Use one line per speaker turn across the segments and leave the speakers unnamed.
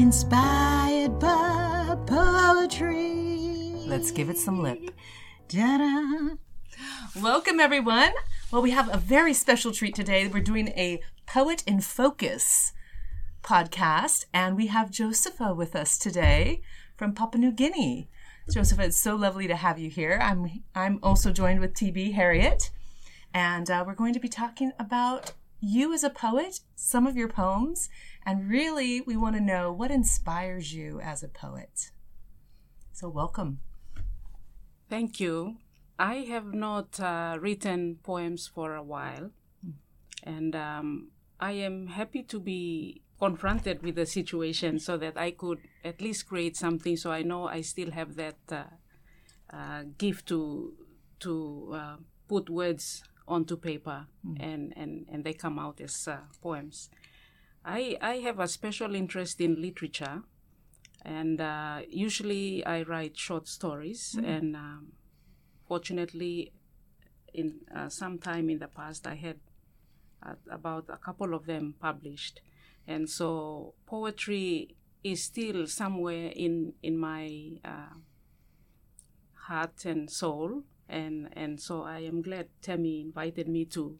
inspired by poetry.
Let's give it some lip.
Da-da.
Welcome, everyone. Well, we have a very special treat today. We're doing a Poet in Focus podcast, and we have Josepha with us today from Papua New Guinea. Josepha, it's so lovely to have you here. I'm I'm also joined with TB Harriott, and uh, we're going to be talking about you as a poet, some of your poems, and really we want to know what inspires you as a poet. So, welcome.
Thank you. I have not uh, written poems for a while, and um, I am happy to be confronted with the situation so that I could at least create something. So I know I still have that uh, uh, gift to to uh, put words onto paper, and, and and they come out as uh, poems. I I have a special interest in literature, and uh, usually I write short stories and. Um, fortunately, in uh, some time in the past, I had uh, about a couple of them published, and so poetry is still somewhere in in my uh, heart and soul, and and so I am glad Tammy invited me to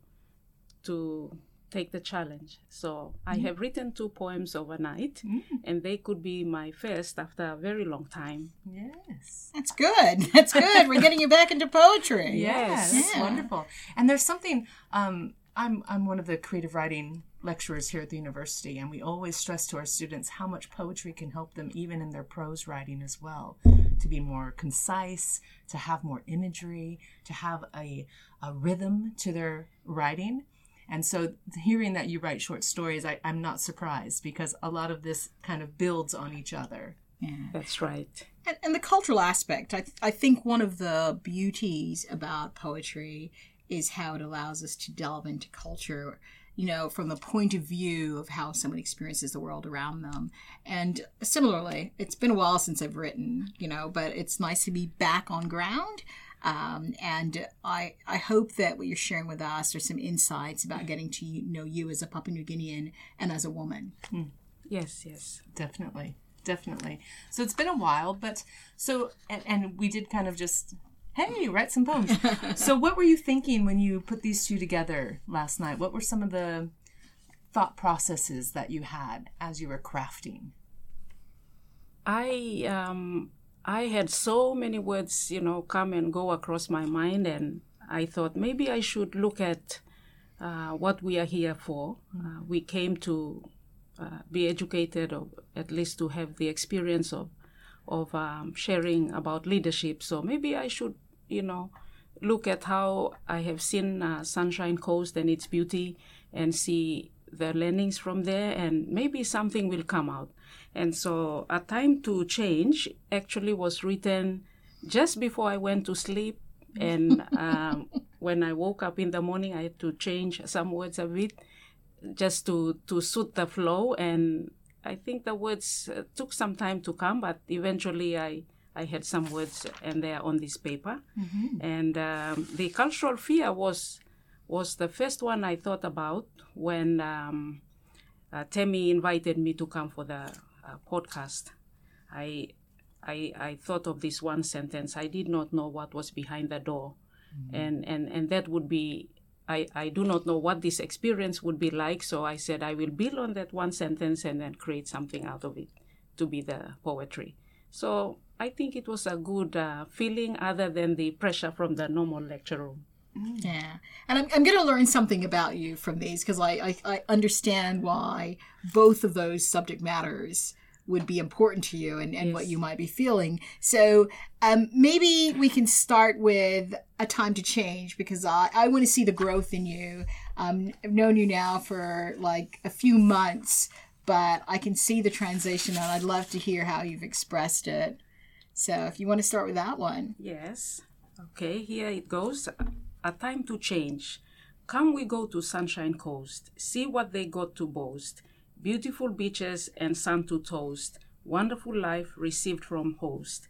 to take the challenge. So I have written two poems overnight, and they could be my first after a very long time.
Yes.
That's good. That's good. We're getting you back into poetry.
Yes,
Yeah.
wonderful. And there's something. Um, I'm I'm one of the creative writing lecturers here at the university, and we always stress to our students how much poetry can help them, even in their prose writing as well, to be more concise, to have more imagery, to have a a rhythm to their writing. And so, hearing that you write short stories, I, I'm not surprised because a lot of this kind of builds on each other.
That's right.
And, and the cultural aspect, I, I think one of the beauties about poetry is how it allows us to delve into culture, you know, from the point of view of how someone experiences the world around them. And similarly, it's been a while since I've written, you know, but it's nice to be back on ground. Um, and I, I hope that what you're sharing with us are some insights about getting to know you as a Papua New Guinean and as a woman.
Yes, yes.
Definitely, definitely. So it's been a while, but so and, and we did kind of just hey write some poems. so what were you thinking when you put these two together last night? What were some of the thought processes that you had as you were crafting?
I um I had so many words, you know, come and go across my mind, and I thought maybe I should look at uh, what we are here for. Uh, we came to uh, be educated, or at least to have the experience of of um, sharing about leadership. So maybe I should, you know, look at how I have seen uh, Sunshine Coast and its beauty, and see the learnings from there, and maybe something will come out. And so, A Time to Change actually was written just before I went to sleep. And um, when I woke up in the morning, I had to change some words a bit just to, to suit the flow. And I think the words uh, took some time to come, but eventually I, I had some words and they are on this paper. And um, the cultural fear was was the first one I thought about when um, uh, Temi invited me to come for the uh, podcast. I, I I thought of this one sentence. I did not know what was behind the door, and and and that would be. I, I do not know what this experience would be like, so I said I will build on that one sentence and then create something out of it to be the poetry. So I think it was a good uh, feeling other than the pressure from the normal lecture room.
Yeah, and I'm, I'm going to learn something about you from these because I, I I understand why both of those subject matters would be important to you and, and what you might be feeling. So um, maybe we can start with a time to change because I, I want to see the growth in you. Um, I've known you now for like a few months, but I can see the transition and I'd love to hear how you've expressed it. So if you want to start with that one.
Yes. Okay, here it goes. A time to change. Come, we go to Sunshine Coast. See what they got to boast. Beautiful beaches and sun to toast. Wonderful life received from host.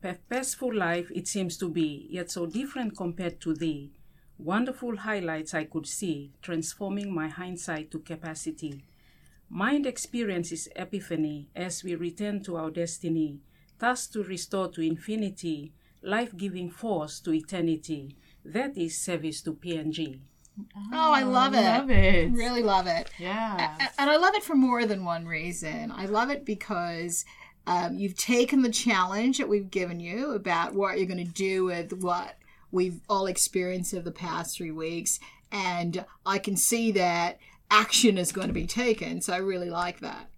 Purposeful life it seems to be, yet so different compared to thee. Wonderful highlights I could see, transforming my hindsight to capacity. Mind experiences epiphany as we return to our destiny, thus to restore to infinity, life giving force to eternity. That is service to PNG.
Oh, I love it.
Love it.
Really love it.
Yeah.
A- And I love it for more than one reason. I love it because um, you've taken the challenge that we've given you about what you're going to do with what we've all experienced over the past three weeks. And I can see that action is going to be taken. So I really like that.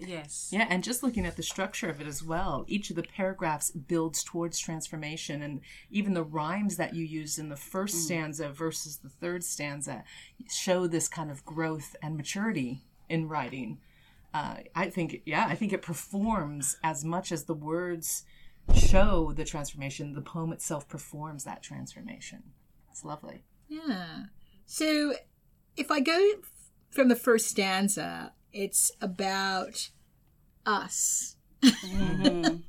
Yes.
Yeah, and just looking at the structure of it as well, each of the paragraphs builds towards transformation, and even the rhymes that you used in the first stanza versus the third stanza show this kind of growth and maturity in writing. Uh, I think, yeah, I think it performs as much as the words show the transformation. The poem itself performs that transformation. It's lovely.
Yeah. So if I go from the first stanza, it's about us.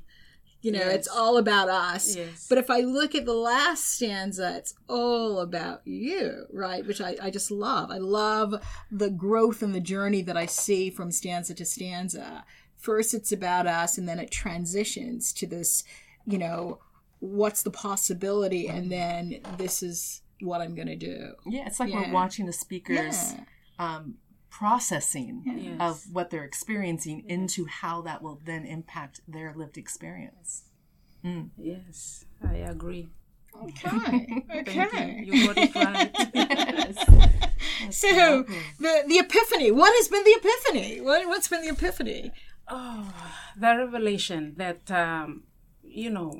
You know, it's all about us.
Yes.
But if I look at the last stanza, it's all about you, right? Which I, I just love. I love the growth and the journey that I see from stanza to stanza. First, it's about us, and then it transitions to this, you know, what's the possibility? And then this is what I'm going to do.
Yeah, it's like
Yeah.
we're watching the speakers
Yeah.
um, processing
Yes.
of what they're experiencing into how that will then impact their lived experience.
Yes. I agree.
Okay.
Thank
okay.
you. You got it right.
So the the epiphany. What has been the epiphany? What, what's been the epiphany?
Oh, the revelation that um, you know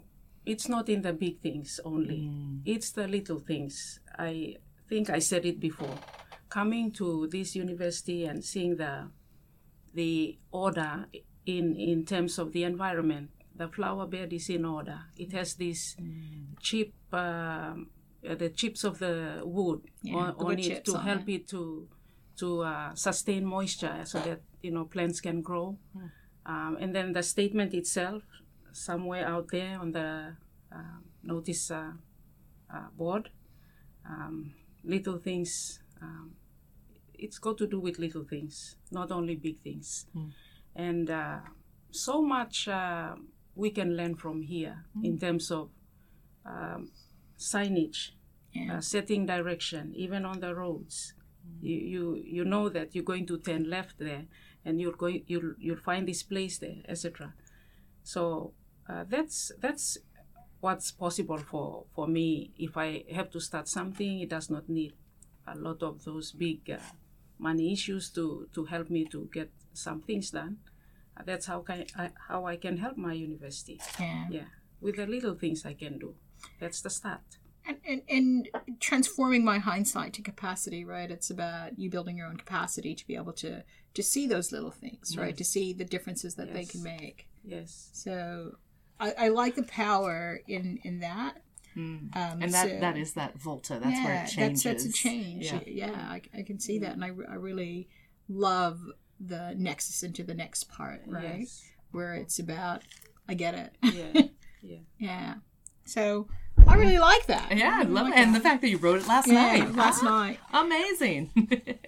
it's not in the big things only it's the little things i think i said it before coming to this university and seeing the the order in in terms of the environment the flower bed is in order. It has this chip um, uh, the chips of the wood on,
the
on it to
on
help it. to to uh, sustain moisture so that you know plants can grow. Um, and then the statement itself somewhere out there on the uh, notice uh, uh, board um, little things um, it's got to do with little things not only big things. And uh, so much uh, we can learn from here in terms of um, signage
Yeah.
uh, setting direction even on the roads. You, you you know that you're going to turn left there and you're going you'll you'll find this place there etc so uh, that's that's what's possible for for me. If i have to start something it does not need a lot of those big uh, money issues to to help me to get some things done Uh, that's how can I, how i can help my university
Yeah.
yeah with the little things i can do that's the start
And, and, and transforming my hindsight to capacity, right? It's about you building your own capacity to be able to to see those little things, right? To see the differences that they can make.
yes
So I, I like the power in in that. Um,
And that,
so-
that is that volta. That's where it changes.
that's a change.
Yeah.
Yeah, I, I can see that, and I, I really love the nexus into the next part, right?
yes
Where it's about, I get it.
yeah yeah
yeah. So I really like that.
Yeah, I love
like
it. And the fact that you wrote it last
Yeah,
night.
last
Ah,
night.
Amazing.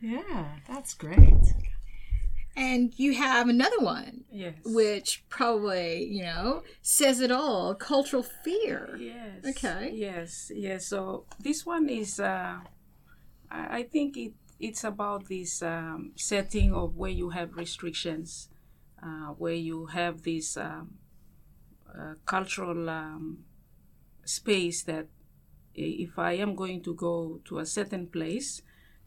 yeah, that's great.
And you have another one,
yes
which probably, you know, says it all cultural fear.
Yes.
Okay.
Yes. Yes. So this one is, uh, I think it it's about this um, setting of where you have restrictions, uh, where you have this um, uh, cultural um, space that if I am going to go to a certain place,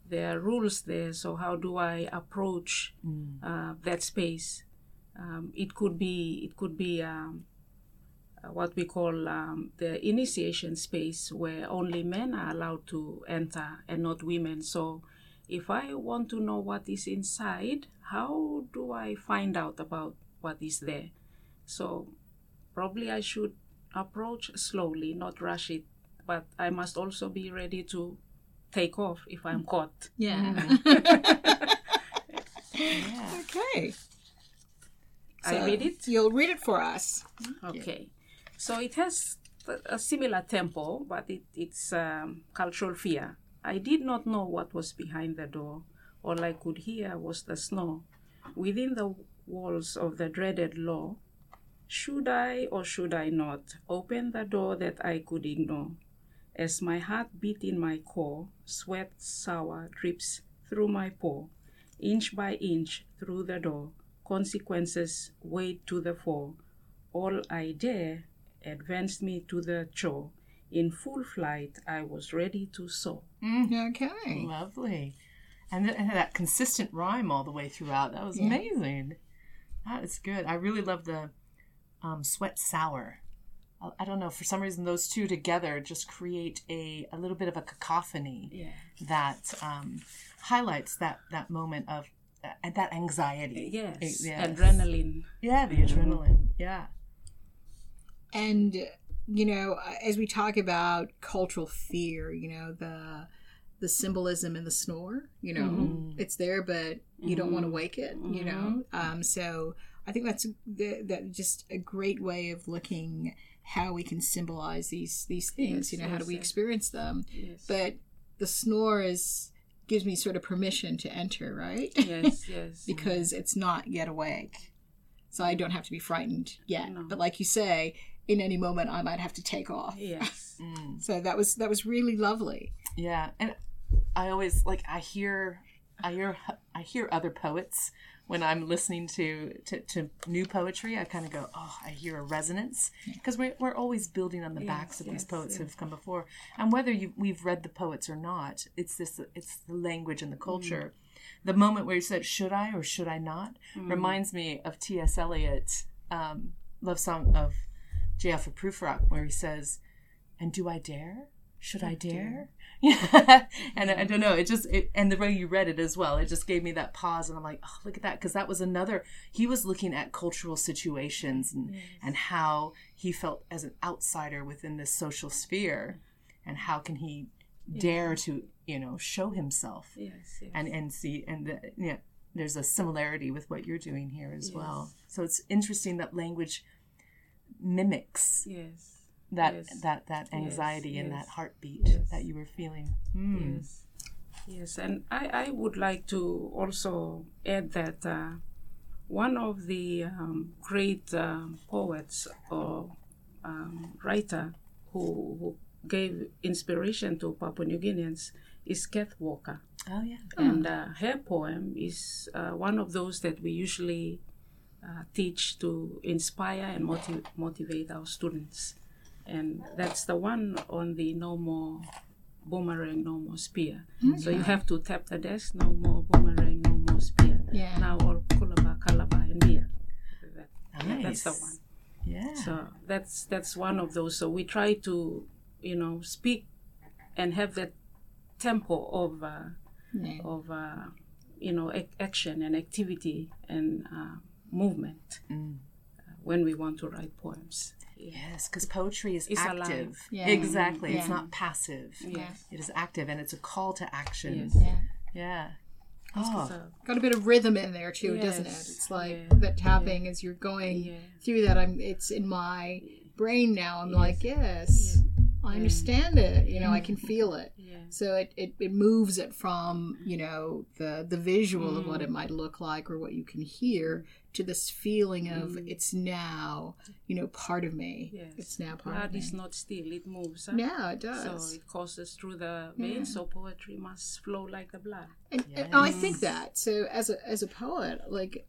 there are rules there. So how do I approach uh, that space? Um, it could be it could be um, uh, what we call um, the initiation space where only men are allowed to enter and not women. So, if I want to know what is inside, how do I find out about what is there? So, probably I should approach slowly, not rush it, but I must also be ready to take off if I'm caught.
Yeah.
Yeah.
okay.
I read it?
You'll read it for us.
Okay. So it has a similar tempo, but it, it's um, cultural fear. I did not know what was behind the door, All I could hear was the snow. Within the walls of the dreaded law, should I or should I not open the door that I could ignore? As my heart beat in my core, sweat sour drips through my pore. Inch by inch through the door, consequences wade to the fore. All I dare advanced me to the shore. In full flight, I was ready to soar.
Okay.
Lovely. And, th- and that consistent rhyme all the way throughout. That was amazing. That is good. I really love the um, sweat sour. I, I don't know, for some reason, those two together just create a, a little bit of a cacophony
Yeah.
that um, highlights that, that moment of uh, that anxiety.
Yes.
It- yes.
Adrenaline.
Yeah, the adrenaline. Yeah.
And you know, as we talk about cultural fear, you know the the symbolism in the snore. You know, it's there, but you don't want to wake it. You know, um, so I think that's that, that just a great way of looking how we can symbolize these these things.
Yes,
you know, how do we experience them?
Yes.
But the snore is gives me sort of permission to enter, right?
yes, yes.
because it's not yet awake. So I don't have to be frightened yet.
No.
But like you say, in any moment I might have to take off.
Yes. Mm.
So that was that was really lovely.
Yeah, and I always like I hear I hear I hear other poets when I'm listening to to, to new poetry. I kind of go, oh, I hear a resonance because we're we're always building on the backs of these
yes,
poets who've come before, and whether you we've read the poets or not, it's this it's the language and the culture. The moment where you said "should I" or "should I not" reminds me of T.S. Eliot's um, love song of J. Alfred Prufrock, where he says, "And do I dare? Should I dare?" Yeah, and I, I don't know. It just it, and the way you read it as well, it just gave me that pause, and I'm like, oh, look at that, because that was another. He was looking at cultural situations and and how he felt as an outsider within this social sphere, and how can he dare to you know show himself
Yes. Yes.
and and see and the, yeah there's a similarity with what you're doing here as well so it's interesting that language mimics
yes.
That
Yes.
that that anxiety and
yes,
that heartbeat
yes.
that you were feeling Hmm.
Yes. Yes, and I, I would like to also add that uh, one of the um, great um poets or um, writer who, who gave inspiration to Papua New Guineans is Kath Walker.
oh yeah
And uh, her poem is uh, one of those that we usually uh, teach to inspire and motiv- motivate our students. And that's the one on the no more boomerang, no more spear. So you have to tap the desk, no more boomerang, no more spear.
Yeah.
Now all colour bar, kalaba, and beer. That- That's the one.
yeah
So that's that's one of those. So we try to, you know, speak and have that tempo of uh,
Yeah.
of uh, you know ac- action and activity and uh, movement
Mm.
uh, when we want to write poems.
Yes because poetry is
It's
active
alive.
Yeah.
exactly it's not passive
Yes.
it is active and it's a call to action
Yes.
Yeah.
yeah oh
So, uh,
Got a bit of rhythm in there too, doesn't it? It's like
Yeah.
that tapping as you're going
Yeah.
through that. I'm. It's in my brain now. I'm like, yes, I understand it. You know, I can feel it.
yeah.
So it, it, it moves it from, you know, the, the visual of what mm. it might look like or what you can hear to this feeling of it's now, you know, part of me.
Yes.
It's now part
Blood
of me.
is not still; it moves. huh?
Yeah, it does.
So it courses through the veins. So poetry must flow like the blood.
and, and I think that. So as a as a poet, like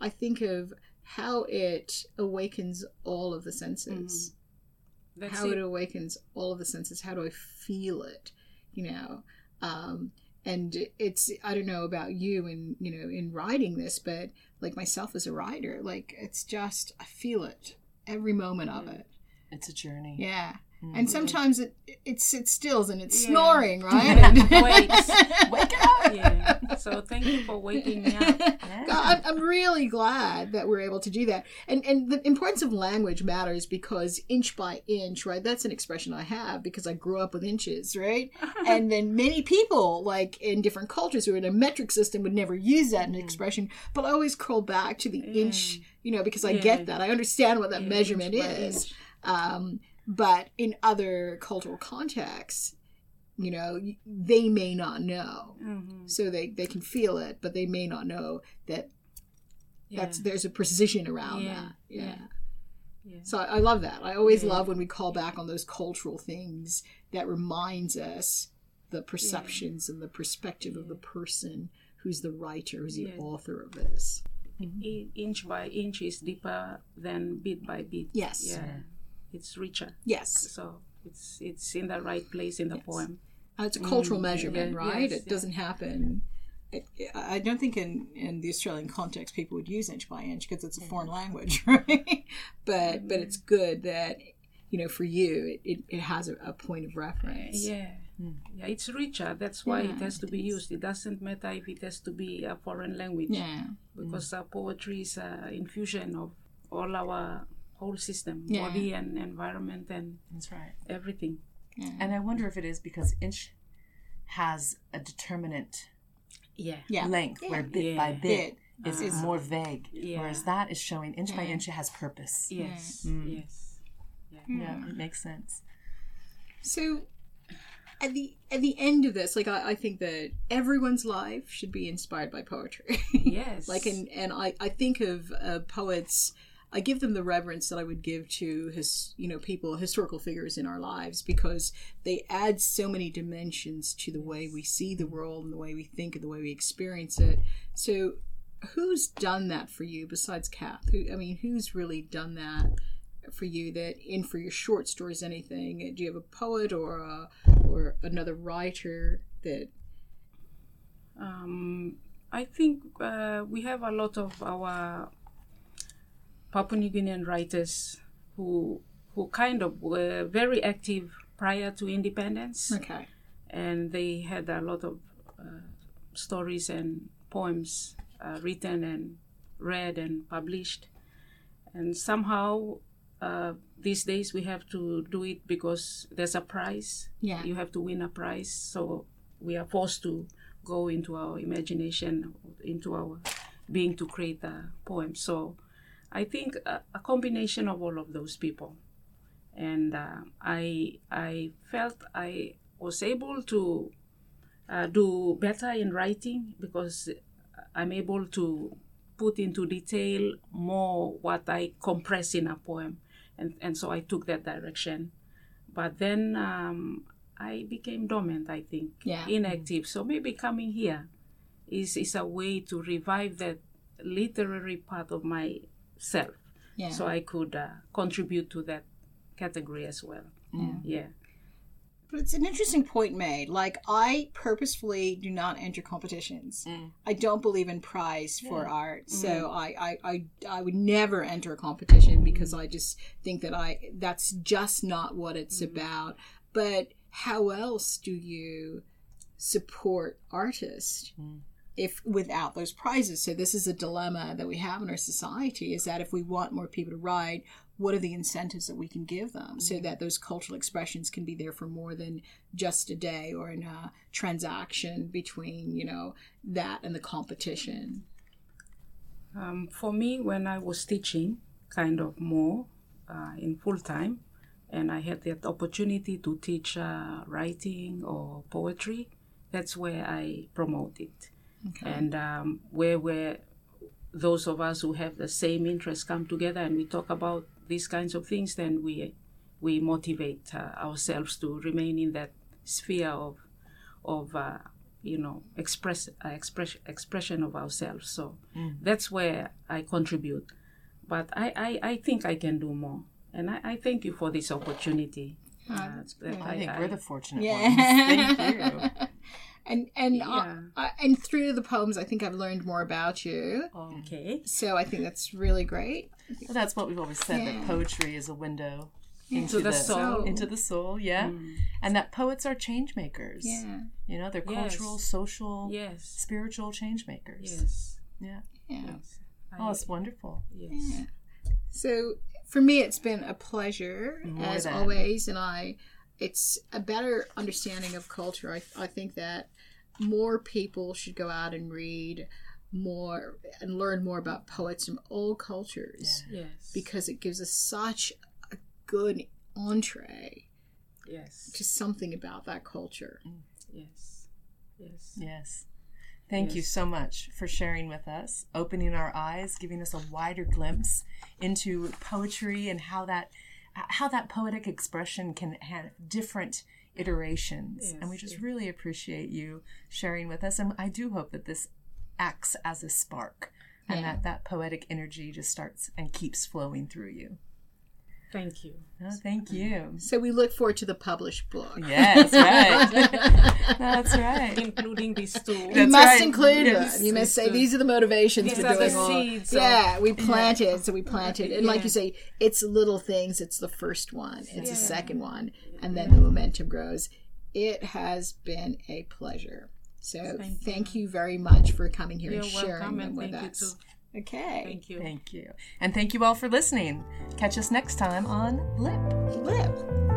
I think of how it awakens all of the senses.
That's
how it
it.
awakens all of the senses how do i feel it you know um and it's i don't know about you and you know in writing this but like myself as a writer like it's just i feel it every moment of mm. it
it's a journey
yeah mm-hmm. and sometimes it it sits stills and it's
Yeah.
snoring right And-
Wakes.
wake up
Yeah. So thank you for waking me up.
God, I'm, I'm really glad that we're able to do that. And and the importance of language matters because inch by inch, right? That's an expression I have because I grew up with inches, right? and then many people, like in different cultures who are in a metric system, would never use that in an expression. But I always curl back to the inch, you know, because I
Yeah.
get that. I understand what that
Yeah,
measurement is. Um, but in other cultural contexts, you know they may not know
Mhm.
so they they can feel it but they may not know that
Yeah.
that's there's a precision around
Yeah,
that yeah.
yeah. Yeah.
so I, I love that i always
Yeah.
love when we call back on those cultural things that reminds us the perceptions and the perspective of the person who's the writer who's the
Yeah.
author of this
I- inch by inch is deeper than bit by bit.
Yes.
Yeah. It's richer.
yes
So it's it's in the right place in the poem.
Uh, it's a cultural
Mm,
measurement,
yeah,
right?
yes,
it
yeah.
doesn't happen. It, I don't think in, in the Australian context people would use inch by inch because it's a foreign language, right? But but it's good that you know for you it, it, it has a, a point of reference.
Yeah. Yeah, it's richer. That's why it has to be used. It doesn't matter if it has to be a foreign language
Yeah.
because uh, poetry is an infusion of all our whole system,
Yeah.
body and environment and
That's right.
everything. Mm-hmm.
And I wonder if it is because inch has a determinant
Yeah.
Yeah.
length where bit by
Yeah.
bit,
Bit
is uh-huh. more vague,
Yeah.
whereas that is showing inch by inch it has purpose.
Yes. Mm. Yes.
Yeah, mm. it makes sense.
So at the at the end of this, like I, I think that everyone's life should be inspired by poetry.
Yes.
like and and I, I think of uh, poets i give them the reverence that i would give to his you know people historical figures in our lives because they add so many dimensions to the way we see the world and the way we think and the way we experience it. So who's done that for you besides kath? Who i mean who's really done that for you that in for your short stories anything? Do you have a poet or a, or another writer that
Um, I think uh, we have a lot of our Papua New Guinean writers who who kind of were very active prior to independence,
okay
and they had a lot of uh, stories and poems uh, written and read and published. And somehow, uh, these days we have to do it because there's a prize.
Yeah.
You have to win a prize, so we are forced to go into our imagination, into our being to create a poem. So, I think a, a combination of all of those people, and uh, I I felt I was able to uh, do better in writing because I'm able to put into detail more what I compress in a poem, and and so I took that direction. But then um, I became dormant. I think
Yeah.
inactive. So maybe coming here is is a way to revive that literary part of myself,
yeah
so I could uh, contribute to that category as well. Yeah.
But it's an interesting point made. Like, I purposefully do not enter competitions. Mm. I don't believe in prize for art, mm. so I, I, I, I would never enter a competition because I just think that I that's just not what it's mm. about. But how else do you support artists if without those prizes? So this is a dilemma that we have in our society: is that if we want more people to write, what are the incentives that we can give them so that those cultural expressions can be there for more than just a day or in a transaction between you know that and the competition
Um, for me, when I was teaching, kind of more uh, in full time, and I had that opportunity to teach uh, writing or poetry, that's where I promote it. And um, where where those of us who have the same interests come together and we talk about these kinds of things, then we we motivate uh, ourselves to remain in that sphere of of uh, you know express uh, express expression of ourselves. So that's where I contribute. But I, I, I think I can do more, and I, I thank you for this opportunity. Uh, that
I think we're the fortunate
Yeah.
ones. Thank you.
and and
Yeah.
uh, and through the poems i think i've learned more about you
okay.
so i think that's really great
Well, that's what we've always said that poetry is a window into,
the soul.
into the soul, yeah. And that poets are change makers.
yeah
You know, they're
Yes.
cultural, social,
Yes.
spiritual change makers.
Yes.
Yeah.
yeah
Oh, it's wonderful.
Yes.
So for me, it's been a pleasure
More
as
than.
always, and I, it's a better understanding of culture. I, I think that more people should go out and read more and learn more about poets from all cultures
Yes.
because it gives us such a good entree
Yes.
Just something about that culture.
Mm, yes. Yes.
Yes. Thank you so much for sharing with us, opening our eyes, giving us a wider glimpse into poetry and how that how that poetic expression can have different iterations. and we just
yes.
really appreciate you sharing with us and I do hope that this acts as a spark and
Yeah.
that that poetic energy just starts and keeps flowing through you.
Thank you.
Oh, thank you.
So we look forward to the published book.
Yes, right. That's right.
Including these two.
You
That's
must
right.
include
Yes.
them. You must say these are the motivations
These
for
are the
doing all.
seeds of-
Yeah, we planted, so we planted, and like you say, it's little things. It's the first one, it's the second one, and then the momentum grows. It has been a pleasure. So thank,
Thank
you. very much for coming here
You're
and sharing
welcome
them
and
with
thank you
us.
Too.
Okay,
Thank you.
Thank you. And thank you all for listening. Catch us next time on Lip.
Lip.